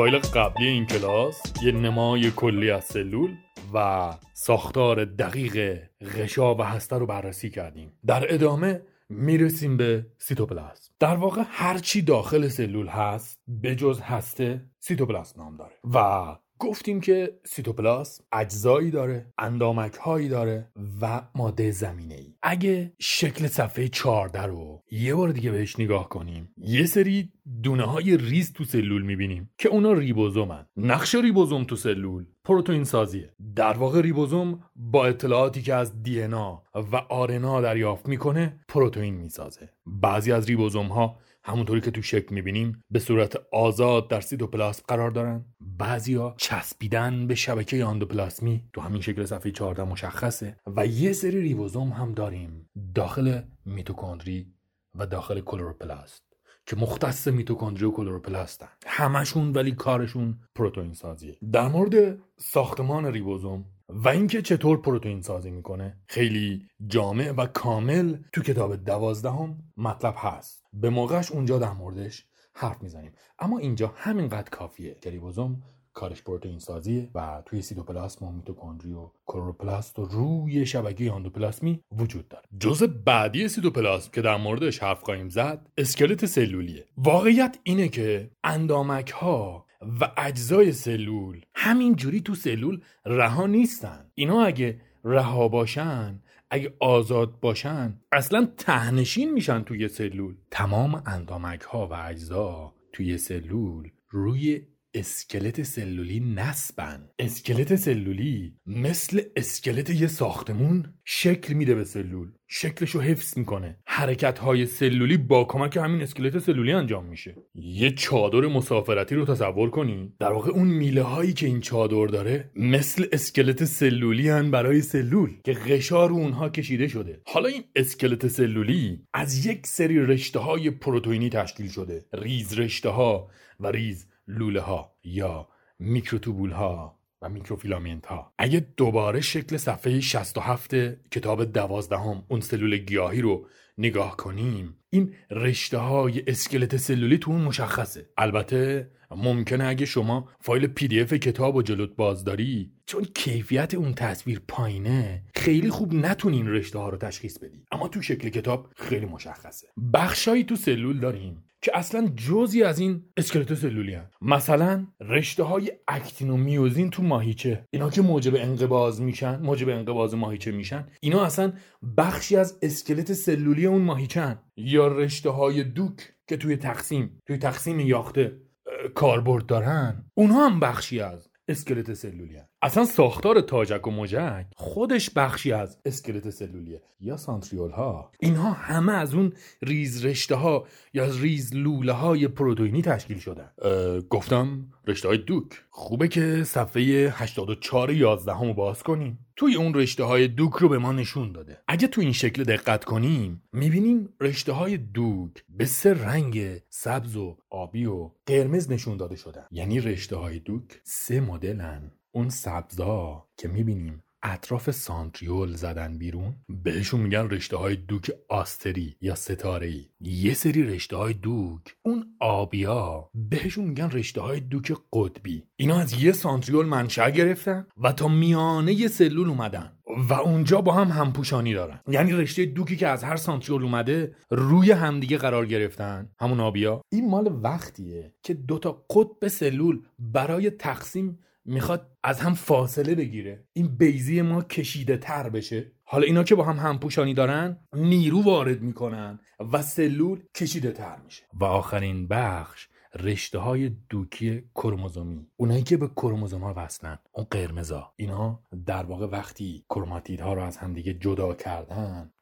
فایل قبلی این کلاس یه نمای کلی از سلول و ساختار دقیق غشا و هسته رو بررسی کردیم. در ادامه می‌رسیم به سیتوپلاسم در واقع هرچی داخل سلول هست به جز هسته سیتوپلاسم نام داره. و گفتیم که سیتوپلاسم اجزایی داره اندامک هایی داره و ماده زمینه ای اگه شکل صفحه 14 رو یه بار دیگه بهش نگاه کنیم یه سری دونه های ریز تو سلول می‌بینیم که اونا ریبوزومن. نقش ریبوزوم تو سلول پروتئین سازیه در واقع ریبوزوم با اطلاعاتی که از دی و آرنا دریافت می‌کنه پروتئین می‌سازه. بعضی از ریبوزوم ها همونطوری که تو شکل می‌بینیم به صورت آزاد در سیتوپلاسم قرار دارن. بعضیا چسبیدن به شبکه آندوپلاسمی. تو همین شکل صفحه 14 مشخصه. و یه سری ریبوزوم هم داریم. داخل میتوکندری و داخل کلوروپلاست. که مختص میتوکندری و کلوروپلاستن. همشون ولی کارشون پروتئین سازیه. در مورد ساختمان ریبوزوم و اینکه چطور پروتئین سازی می‌کنه. خیلی جامع و کامل تو کتاب دوازدهم مطلب هست. به موقعش اونجا در موردش حرف می‌زنیم. اما اینجا همینقدر کافیه. که ریبوزوم کارش پروتئین سازیه و توی سیتوپلاسم و میتوکندری و کلوروپلاست و روی شبکه آندوپلاسمی وجود داره. جزء بعدی سیتوپلاسم که در موردش حرف خواهیم زد اسکلت سلولیه. واقعیت اینه که اندامک ها و اجزای سلول. همینجوری تو سلول رها نیستن. اینا اگه رها باشن اگه آزاد باشن اصلا تهنشین میشن توی سلول. تمام اندامک ها و اجزا توی سلول روی اسکلت سلولی نسبن. اسکلت سلولی مثل اسکلت یه ساختمون شکل میده به سلول. شکلش رو حفظ می‌کنه. حرکت های سلولی با کمک همین اسکلت سلولی انجام میشه. یه چادر مسافرتی رو تصور کنی. در واقع اون میله هایی که این چادر داره مثل اسکلت سلولی هن برای سلول که غشا رو اونها کشیده شده. حالا این اسکلت سلولی از یک سری رشته های پروتئینی تشکیل شده. ریز رشته ها و ریز لوله ها یا میکروتوبول ها و میکروفیلامنت ها اگه دوباره شکل صفحه 67 کتاب دوازدهم اون سلول گیاهی رو نگاه کنیم این رشته های اسکلت سلولی تو اون مشخصه. البته ممکنه اگه شما فایل PDF کتاب و جلوت باز داری چون کیفیت اون تصویر پایینه خیلی خوب نتونین رشته ها رو تشخیص بدی. اما تو شکل کتاب خیلی مشخصه. بخشایی تو سلول داریم که اصلا جزی از این اسکلت سلولی هن. مثلا رشته های اکتین و میوزین تو ماهیچه. اینا که موجب انقباز میشن موجب انقباز ماهیچه میشن. اینا اصلا بخشی از اسکلت سلولی اون ماهیچن یا رشته های دوک که توی تقسیم توی تقسیم یاخته کاربرد دارن اونها هم بخشی از اسکلت سلولی هن. اصلا ساختار تاجک و مجک خودش بخشی از اسکلت سلولیه. یا سانتریول ها اینها همه از اون ریز رشته ها یا از ریز لوله های پروتئینی تشکیل شدن. گفتم رشته های دوک. خوبه که صفحه 84 11 رو باز کنیم. توی اون رشته های دوک رو به ما نشون داده. اگه تو این شکل دقت کنیم می‌بینیم رشته های دوک به سه رنگ سبز و آبی و قرمز نشون داده شدن. یعنی رشته های دوک سه مدلن. اون سبزا که می‌بینیم اطراف سانتریول زدن بیرون بهشون میگن رشته های دوک آستری یا ستاره ای یه سری رشته های دوک اون آبیا بهشون میگن رشته های دوک قطبی. اینا از یه سانتریول منشأ گرفتن و تا میانه یه سلول اومدن و اونجا با هم همپوشانی دارن. یعنی رشته دوکی که از هر سانتریول اومده روی همدیگه قرار گرفتن. همون آبیا. این مال وقتیه که دوتا قطب سلول برای تقسیم می‌خواد از هم فاصله بگیره. این بیزی ما کشیده تر بشه. حالا اینا که با هم همپوشانی دارن نیرو وارد می‌کنن و سلول کشیده تر میشه. و آخرین بخش رشته های دوکی کروموزومی. اونایی که به کروموزوم ها وصلن. اون قرمزا. اینا در واقع وقتی ها رو از همدیگه جدا کردن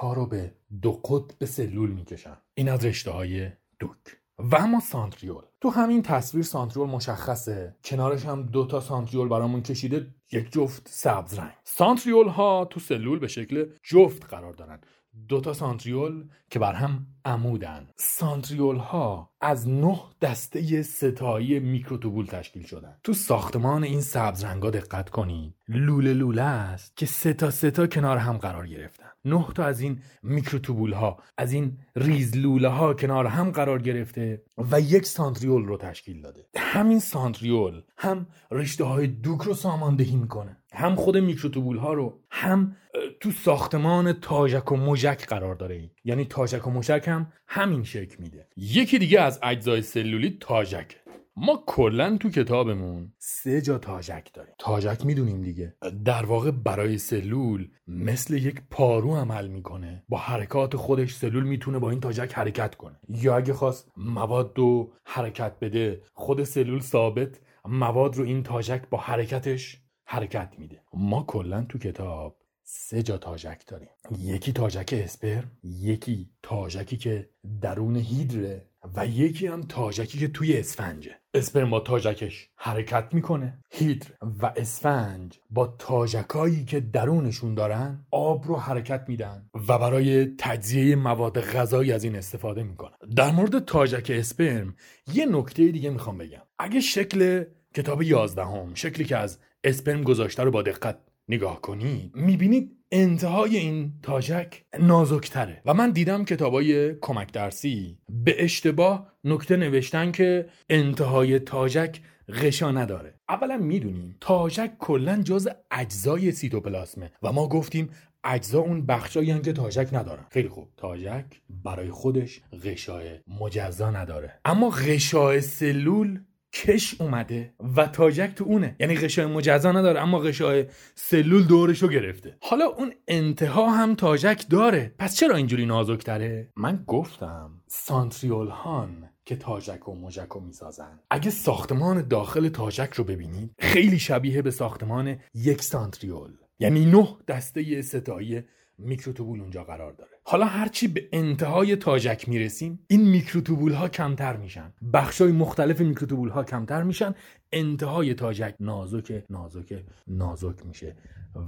ها رو به دو قطب سلول می‌کشن. این از رشته های دوک. و اما سانتریول. تو همین تصویر سانتریول مشخصه. کنارش هم دو تا سانتریول برامون کشیده یک جفت سبز رنگ. سانتریول ها تو سلول به شکل جفت قرار دارن. دو تا سانتریول که بر هم عمودن. سانتریول ها از نه دسته ستایی میکروتوبول تشکیل شدن. تو ساختمان این سبز رنگا دقت کنید. لوله لوله است که سه تا سه تا کنار هم قرار گرفتن. نه تا از این میکروتوبول ها از این ریزلوله ها کنار هم قرار گرفته و یک سانتریول رو تشکیل داده. همین سانتریول هم رشته های دوک رو ساماندهی می‌کنه. هم خود میکروتوبول ها رو هم تو ساختمان تاژک و مژک قرار داره. یعنی تاژک و مژک هم همین شکل میده. یکی دیگه از اجزای سلولی تاژکه. ما کلا تو کتابمون سه جا تاجک داریم. تاجک می‌دونیم دیگه. در واقع برای سلول مثل یک پارو عمل می‌کنه. با حرکات خودش سلول می‌تونه با این تاجک حرکت کنه. یا اگه خواست مواد رو حرکت بده خود سلول ثابت مواد رو این تاجک با حرکتش حرکت میده. ما کلا تو کتاب سه جا تاجک داریم. یکی تاجک اسپرم یکی تاجکی که درون هیدره و یکی هم تاجکی که توی اسفنجه. اسپرم تاجکش حرکت می‌کنه. هیدر و اسفنج با تاجکایی که درونشون دارن آب رو حرکت میدن و برای تجزیه مواد غذایی از این استفاده می‌کنن. در مورد تاجک اسپرم یه نکته دیگه می‌خوام بگم. اگه شکل کتاب یازدهم شکلی که از اسپرم گذاشته رو با دقت نگاه کنید می‌بینید انتهای این تاجک نازکتره. و من دیدم کتابای کمک درسی. به اشتباه نکته نوشتن که انتهای تاجک غشا نداره. اولا می‌دونیم تاجک کلا جز اجزای سیتوپلاسمه و ما گفتیم اجزا اون بخشایی که تاجک ندارن. خیلی خوب. تاجک برای خودش غشای مجزا نداره. اما غشای سلول کش اومده و تاجک تو اونه. یعنی غشای مجزا نداره اما غشای سلول دورشو گرفته. حالا اون انتها هم تاجک داره. پس چرا اینجوری نازکتره؟ من گفتم سانتریول هان که تاجک و مجک رو می‌سازن. اگه ساختمان داخل تاجک رو ببینید خیلی شبیه به ساختمان یک سانتریول. یعنی نه دسته ستایی میکروتوبول اونجا قرار داره. حالا هرچی به انتهای تاجک می‌رسیم این میکروتوبول ها کمتر میشن. بخشای مختلف میکروتوبول ها کمتر میشن. انتهای تاجک نازک نازک نازک میشه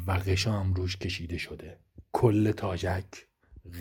و غشا هم روش کشیده شده. کل تاجک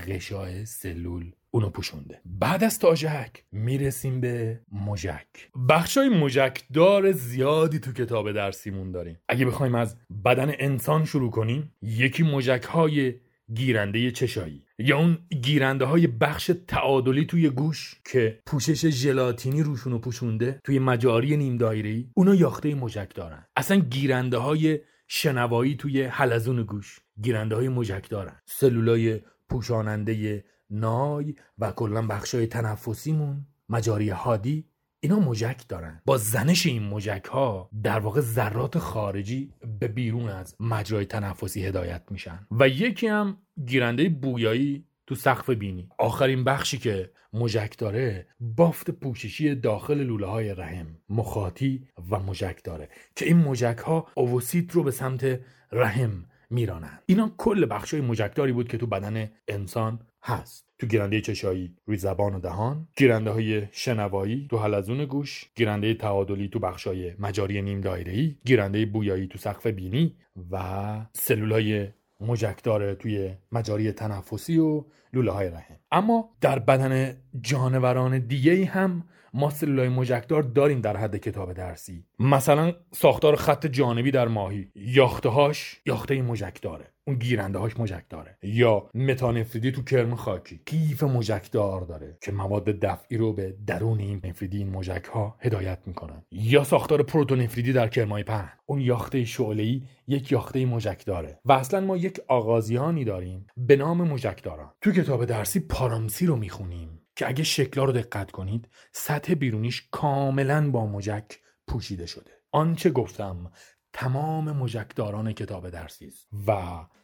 غشای سلول اونو پوشونده. بعد از تاجک می‌رسیم به مجک بخشای مجک دار زیادی تو کتاب درسیمون داریم. اگه بخوایم از بدن انسان شروع کنیم یکی مجک های گیرنده چشایی یا اون گیرنده های بخش تعادلی توی گوش که پوشش ژلاتینی روشون پوشونده توی مجاری نیم دایره اونا یاخته مجک دارن. اصلا گیرنده های شنوایی توی حلزون گوش گیرنده های مجک دارن. سلولای پوشاننده نای و کلا بخشای تنفسیمون مجاری هادی اینا مجک دارن. با زنش این مجک ها در واقع ذرات خارجی به بیرون از مجرای تنفسی هدایت میشن. و یکی هم گیرنده بویایی تو سقف بینی. آخرین بخشی که مجک داره بافت پوششی داخل لوله های رحم مخاطی و مجک داره که این مجک ها اووسیت رو به سمت رحم میرانن. اینا کل بخش های مجکداری بود که تو بدن انسان هست. تو گیرنده چشایی روی زبان و دهان گیرنده های شنوایی تو حلزون گوش گیرنده تعادلی تو بخشای مجاری نیم دایره‌ای گیرنده بویایی تو سقف بینی و سلولای مجکدار توی مجاری تنفسی و لوله های رحم. اما در بدن جانوران دیگه هم ما سلولای مجکدار داریم در حد کتاب درسی. مثلا ساختار خط جانبی در ماهی. یاختهاش یاخته مجکداره. اون گیرنده هاش مجکداره. یا متانفریدی تو کرم خاکی. کیف مجکدار داره که مواد دفعی رو به درون این نفریدی این مجک ها هدایت می‌کنن. یا ساختار پروتونفریدی در کرمای پهن. اون یاخته شعله یک یاخته مجکداره. و اصلا ما یک آغازیانی داریم به نام مجکداران. تو کتاب درسی پارامسی رو می‌خونیم. که اگه شکلا رو دقت کنید سطح بیرونیش کاملا با مجک پوشیده شده. آنچه گفتم تمام مجکداران کتاب درسی است و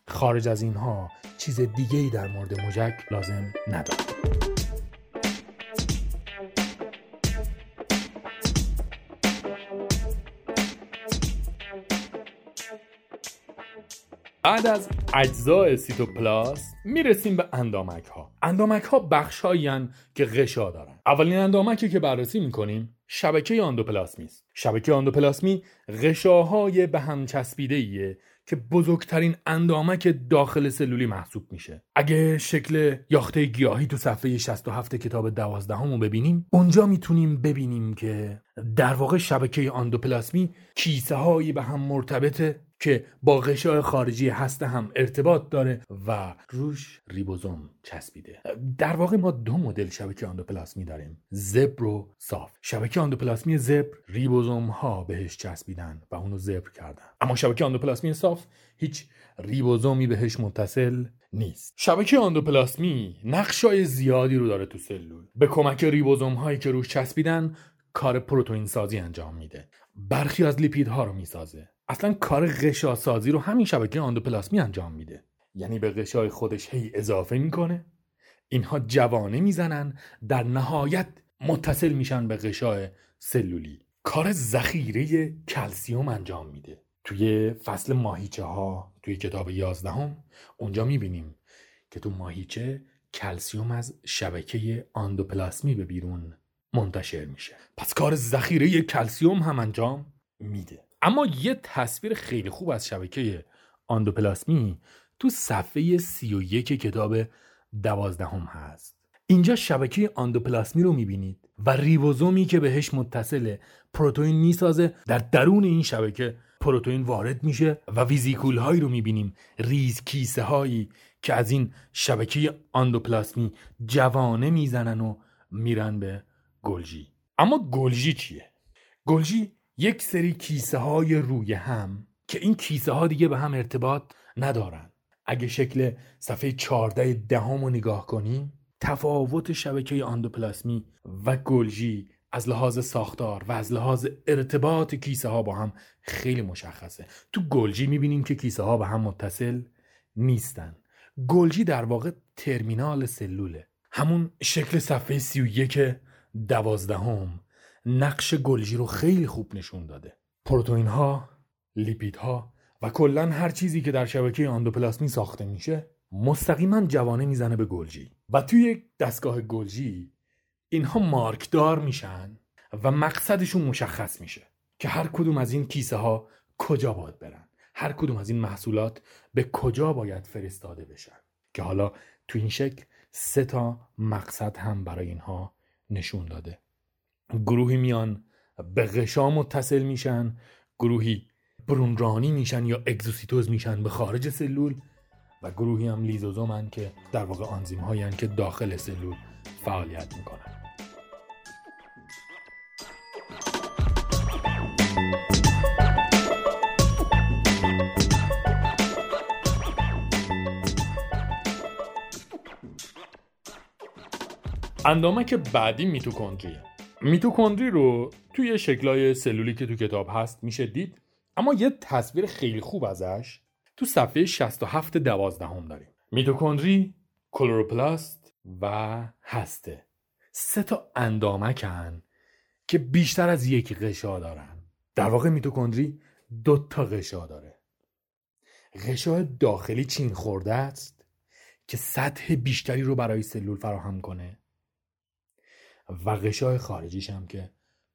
خارج از اینها چیز دیگه ای در مورد مجک لازم ندارد بعد از اجزای سیتوپلاست می‌رسیم به اندامک ها اندامک ها بخش که غشا دارن. اولین اندامکی که بررسی می‌کنیم شبکه آندوپلاسمی است. شبکه آندوپلاسمی غشاهای به هم چسبیده ایه که بزرگترین اندامک داخل سلولی محسوب میشه. اگه شکل یاخته گیاهی تو صفحه 67 کتاب دوازدهم رو ببینیم اونجا می‌تونیم ببینیم که در واقع شبکه آندوپلاسمی کیسه هایی به هم مرتبطه که با غشای خارجی هسته هم ارتباط داره و روش ریبوزوم چسبیده. در واقع ما دو مدل شبکه آندوپلاسمی داریم. زبر و صاف. شبکه آندوپلاسمی زبر ریبوزوم ها بهش چسبیدن و اونو زبر کردن. اما شبکه آندوپلاسمی صاف هیچ ریبوزومی بهش متصل نیست. شبکه آندوپلاسمی نقشای زیادی رو داره تو سلول. به کمک ریبوزوم هایی که روش چسبیدن کار پروتئین سازی انجام میده. برخی از لیپیدها رو می‌سازه. اصلا کار غشاسازی رو همین شبکه آندوپلاسمی انجام میده. یعنی به غشای خودش هی اضافه می‌کنه. اینها جوانه می‌زنن در نهایت متصل میشن به غشای سلولی. کار ذخیره کلسیوم انجام میده. توی فصل ماهیچه ها توی کتاب یازدهم اونجا می‌بینیم که تو ماهیچه کلسیوم از شبکه آندوپلاسمی به بیرون منتشر میشه. پس کار ذخیره کلسیوم هم انجام میده. اما یه تصویر خیلی خوب از شبکه آندوپلاسمی تو صفحه 31 کتاب دوازدهم هست. اینجا شبکه آندوپلاسمی رو می‌بینید و ریبوزومی که بهش متصل پروتئین می‌سازه در درون این شبکه پروتئین وارد میشه و ویزیکول هایی رو می‌بینیم ریز کیسه هایی که از این شبکه آندوپلاسمی جوانه می‌زنن و میرن به گلژی. اما گلژی چیه؟ گلژی یک سری کیسه های روی هم که این کیسه ها دیگه به هم ارتباط ندارن. اگه شکل صفحه 14 دهم رو نگاه کنیم تفاوت شبکه آندوپلاسمی و گلژی از لحاظ ساختار و از لحاظ ارتباط کیسه ها با هم خیلی مشخصه. تو گلژی می‌بینیم که کیسه ها به هم متصل نیستن. گلژی در واقع ترمینال سلوله. همون شکل صفحه 31 دوازدهم. نقش گلژی رو خیلی خوب نشون داده. پروتئین ها لیپیدها و کلا هر چیزی که در شبکه آندوپلاسمی ساخته میشه مستقیما جوانه می‌زنه به گلژی. و توی دستگاه گلژی اینها مارکدار میشن و مقصدشون مشخص میشه که هر کدوم از این کیسه ها کجا باید برن. هر کدوم از این محصولات به کجا باید فرستاده بشن. که حالا تو این شکل سه تا مقصد هم برای اینها نشون داده. گروهی میان به غشا متصل میشن گروهی برونرانی میشن یا اگزوسیتوز میشن به خارج سلول و گروهی هم لیزوزومن که در واقع آنزیم هایی که داخل سلول فعالیت می‌کنن. اندامک بعدی میتوکندریه. میتوکندری رو توی شکلای سلولی که تو کتاب هست میشه دید اما یه تصویر خیلی خوب ازش تو صفحه 67 دوازدهم داریم. میتوکندری کلوروپلاست و هسته. سه تا اندامکن که بیشتر از یک غشا دارن. در واقع میتوکندری دو تا غشا داره. غشای داخلی چین خورده است که سطح بیشتری رو برای سلول فراهم کنه. و غشای خارجیش هم که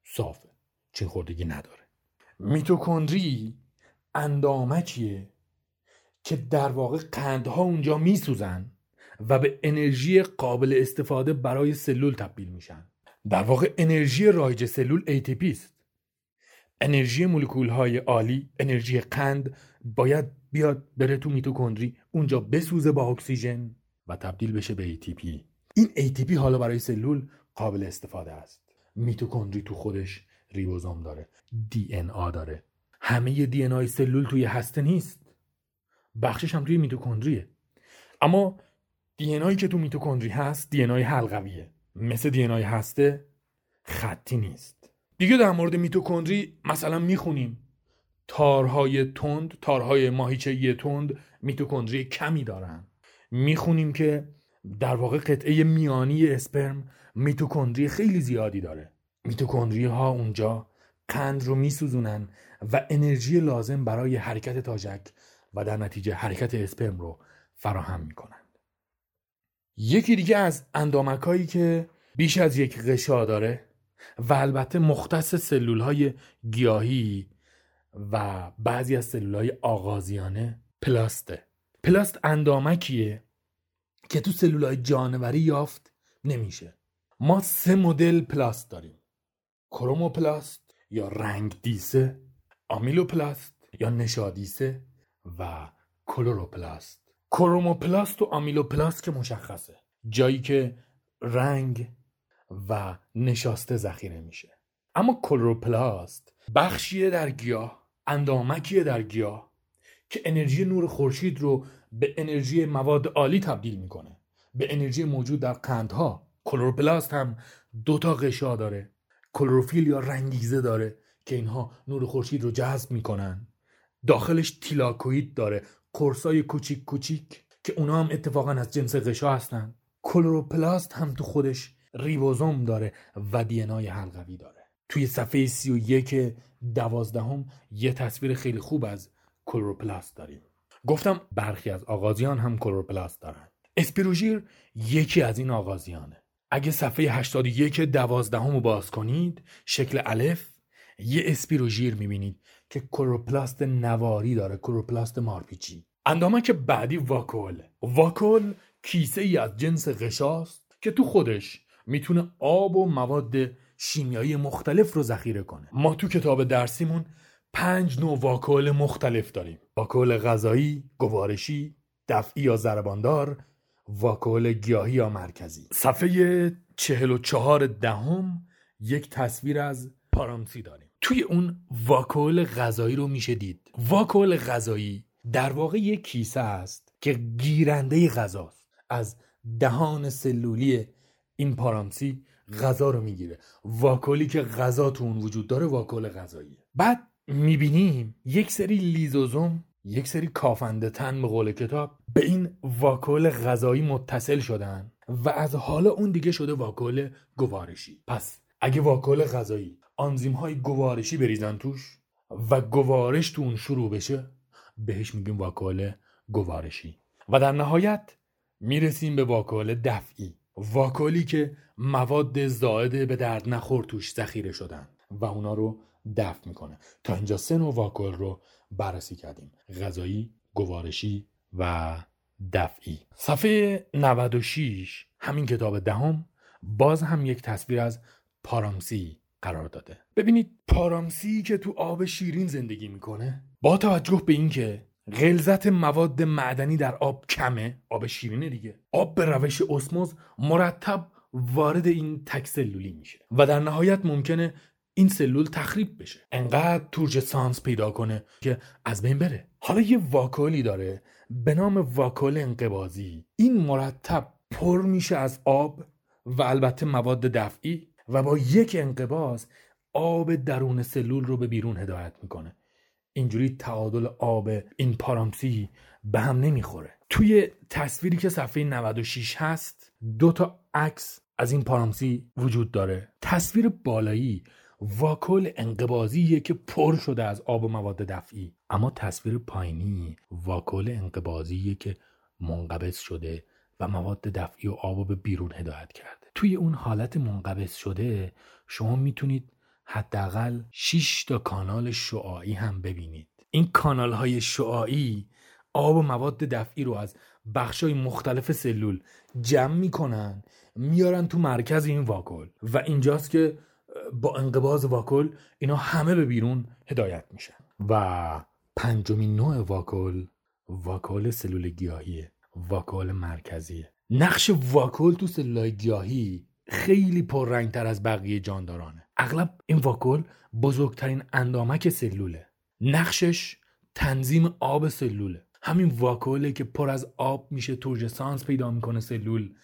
صافه. چین خوردگی نداره. میتوکندری اندامکیه که در واقع قندها اونجا میسوزن و به انرژی قابل استفاده برای سلول تبدیل میشن. در واقع انرژی رایج سلول ATP است. انرژی مولکول های عالی انرژی قند باید بیاد بره تو میتوکندری اونجا بسوزه با اکسیژن و تبدیل بشه به ATP این ATP حالا برای سلول قابل استفاده است. میتوکندری تو خودش ریبوزوم داره. دی ان آ داره. همه دی ان آی سلول توی هسته نیست. بخشش هم توی میتوکندریه. اما دی ان که تو میتوکندری هست دی ان حلقویه. مثل دی ان هسته خطی نیست. دیگه در مورد میتوکندری مثلا می‌خونیم. تارهای تند تارهای ماهیچه تند میتوکندری کمی دارن. می‌خونیم که در واقع قطعه میانی اسپرم میتوکندری خیلی زیادی داره. میتوکندری ها اونجا قند رو میسوزونن و انرژی لازم برای حرکت تاجک و در نتیجه حرکت اسپرم رو فراهم می‌کنند یکی دیگه از اندامک که بیش از یک غشا داره و البته مختص سلول های گیاهی و بعضی از سلول های آغازیانه پلاسته پلاست اندامکیه که تو سلول های جانوری یافت نمیشه. ما سه مدل پلاست داریم. کروموپلاست یا رنگ دیسه آمیلوپلاست یا نشادیسه و کلوروپلاست. کروموپلاست و آمیلوپلاست که مشخصه. جایی که رنگ و نشاسته ذخیره میشه. اما کلوروپلاست بخشیه در گیاه اندامکیه در گیاه که انرژی نور خورشید رو به انرژی مواد عالی تبدیل می‌کنه. به انرژی موجود در قندها. کلوروپلاست هم دو تا غشا داره. کلروفیل یا رنگیزه داره که اینها نور خورشید رو جذب می‌کنن. داخلش تیلاکوید داره. قرصای کوچیک کوچیک که اونا هم اتفاقا از جنس غشا هستن. کلوروپلاست هم تو خودش ریبوزوم داره و دینای حلقوی داره. توی صفحه سی و یک دوازدهم یه تصویر خیلی خوب از کلوروپلاست داریم. گفتم برخی از آغازیان هم کلوروپلاست دارن. اسپیروژیر یکی از این آغازیانه. اگه صفحه 81 دوازدهم رو باز کنید شکل الف یه اسپیروژیر می‌بینید که کلوروپلاست نواری داره کلوروپلاست مارپیچی. اندامک بعدی واکول. واکول کیسه ای از جنس غشاست که تو خودش می‌تونه آب و مواد شیمیایی مختلف رو ذخیره کنه. ما تو کتاب درسیمون پنج نوع واکول مختلف داریم. واکول غذایی گوارشی دفعی یا زرباندار واکول گیاهی یا مرکزی. صفحه چهل و چهار دهم یک تصویر از پارامسی داریم. توی اون واکول غذایی رو میشه دید. واکول غذایی در واقع یک کیسه است که گیرنده غذاست. از دهان سلولی این پارامسی غذا رو می‌گیره. واکولی که غذا تو اون وجود داره واکول غذایی بعد می‌بینیم یک سری لیزوزوم یک سری کافنده تن به قول کتاب به این واکول غذایی متصل شدن و از حالا اون دیگه شده واکول گوارشی. پس اگه واکول غذایی آنزیم های گوارشی بریزن توش و گوارش تو اون شروع بشه بهش میگیم واکول گوارشی. و در نهایت می‌رسیم به واکول دفعی. واکولی که مواد زائد به درد نخور توش ذخیره شدن و اونا رو دفع می‌کنه. تا اینجا سه نوع واکول رو بررسی کردیم. غذایی گوارشی و دفعی. صفحه 96 همین کتاب دهم باز هم یک تصویر از پارامسی قرار داده. ببینید پارامسی که تو آب شیرین زندگی می‌کنه با توجه به اینکه غلظت مواد معدنی در آب کمه آب شیرینه دیگه. آب به روش اسموز مرتب وارد این تک سلولی میشه. و در نهایت ممکنه این سلول تخریب بشه. انقدر تورج سانس پیدا کنه که از بین بره. حالا یه واکولی داره به نام واکول انقبازی این مرتب پر میشه از آب و البته مواد دفعی و با یک انقباز آب درون سلول رو به بیرون هدایت می‌کنه. اینجوری تعادل آب این پارامسی به هم نمی‌خوره. توی تصویری که صفحه 96 هست دو تا عکس از این پارامسی وجود داره. تصویر بالایی واکل انقبازیه که پر شده از آب و مواد دفعی. اما تصویر پایینی واکل انقبازیه که منقبض شده و مواد دفعی و آب به بیرون هدایت کرده. توی اون حالت منقبض شده شما می‌تونید حداقل 6 تا کانال شعاعی هم ببینید. این کانال های شعاعی آب و مواد دفعی رو از بخش های مختلف سلول جمع می‌کنن میارن تو مرکز این واکل. و اینجاست که با انقباز واکل اینا همه به بیرون هدایت میشن. و پنجمین نوع واکل واکل سلول گیاهیه واکل مرکزیه نقش واکل تو سلول گیاهی خیلی پررنگتر از بقیه جاندارانه. اغلب این واکل بزرگترین اندامک سلوله. نقشش تنظیم آب سلوله. همین واکوله که پر از آب میشه تورژسانس پیدا می‌کنه سلول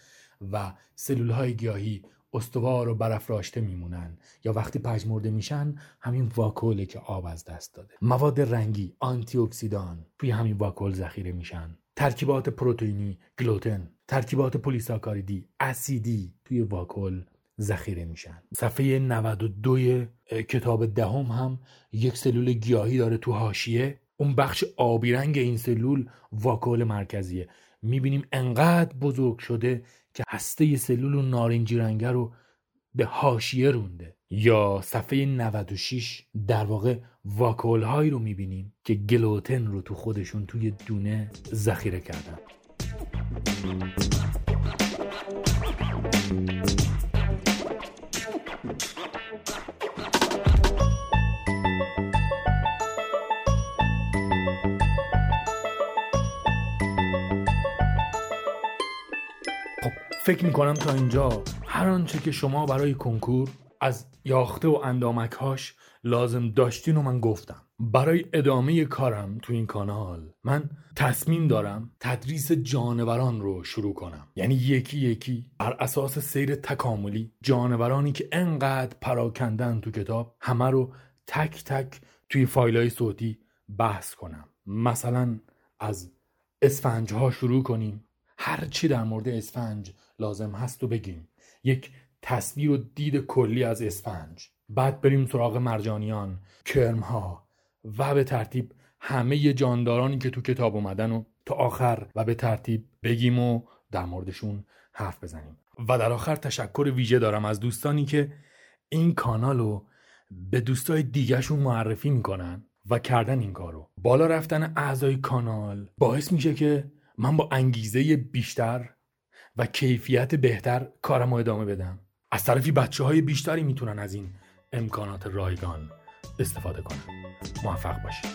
و سلول های گیاهی استوار و برافراشته میمونن یا وقتی پژمرده میشن همین واکوله که آب از دست داده. مواد رنگی آنتی اکسیدان توی همین واکول ذخیره میشن. ترکیبات پروتئینی گلوتن. ترکیبات پلیساکاریدی اسیدی توی واکول ذخیره میشن. صفحه 92 کتاب دهم هم یک سلول گیاهی داره تو حاشیه. اون بخش آبی رنگ این سلول واکول مرکزیه. می‌بینیم انقدر بزرگ شده که هسته سلول و نارنجی رنگه رو به حاشیه رونده. یا صفحه 96 در واقع واکول هایی رو می‌بینیم که گلوتن رو تو خودشون توی دونه ذخیره کردن. فکر می‌کنم تا اینجا هر آنچه که شما برای کنکور از یاخته و اندامکهاش لازم داشتین و من گفتم. برای ادامه کارم تو این کانال من تصمیم دارم تدریس جانوران رو شروع کنم. یعنی یکی یکی بر اساس سیر تکاملی جانورانی که انقدر پراکندن تو کتاب همه رو تک تک توی فایل های صوتی بحث کنم. مثلا از اسفنج ها شروع کنیم. هر چی در مورد اسفنج لازم هست و بگیم. یک تصویر و دید کلی از اسفنج. بعد بریم سراغ مرجانیان کرم ها و به ترتیب همه جاندارانی که تو کتاب اومدن و تا آخر و به ترتیب بگیم و در موردشون حرف بزنیم. و در آخر تشکر ویژه دارم از دوستانی که این کانال رو به دوستای دیگهشون معرفی می‌کنن و کردن این کارو. بالا رفتن اعضای کانال باعث میشه که من با انگیزه بیشتر و کیفیت بهتر کارم رو ادامه بدم. از طرفی بچه های بیشتری می‌تونن از این امکانات رایگان استفاده کنن. موفق باشید.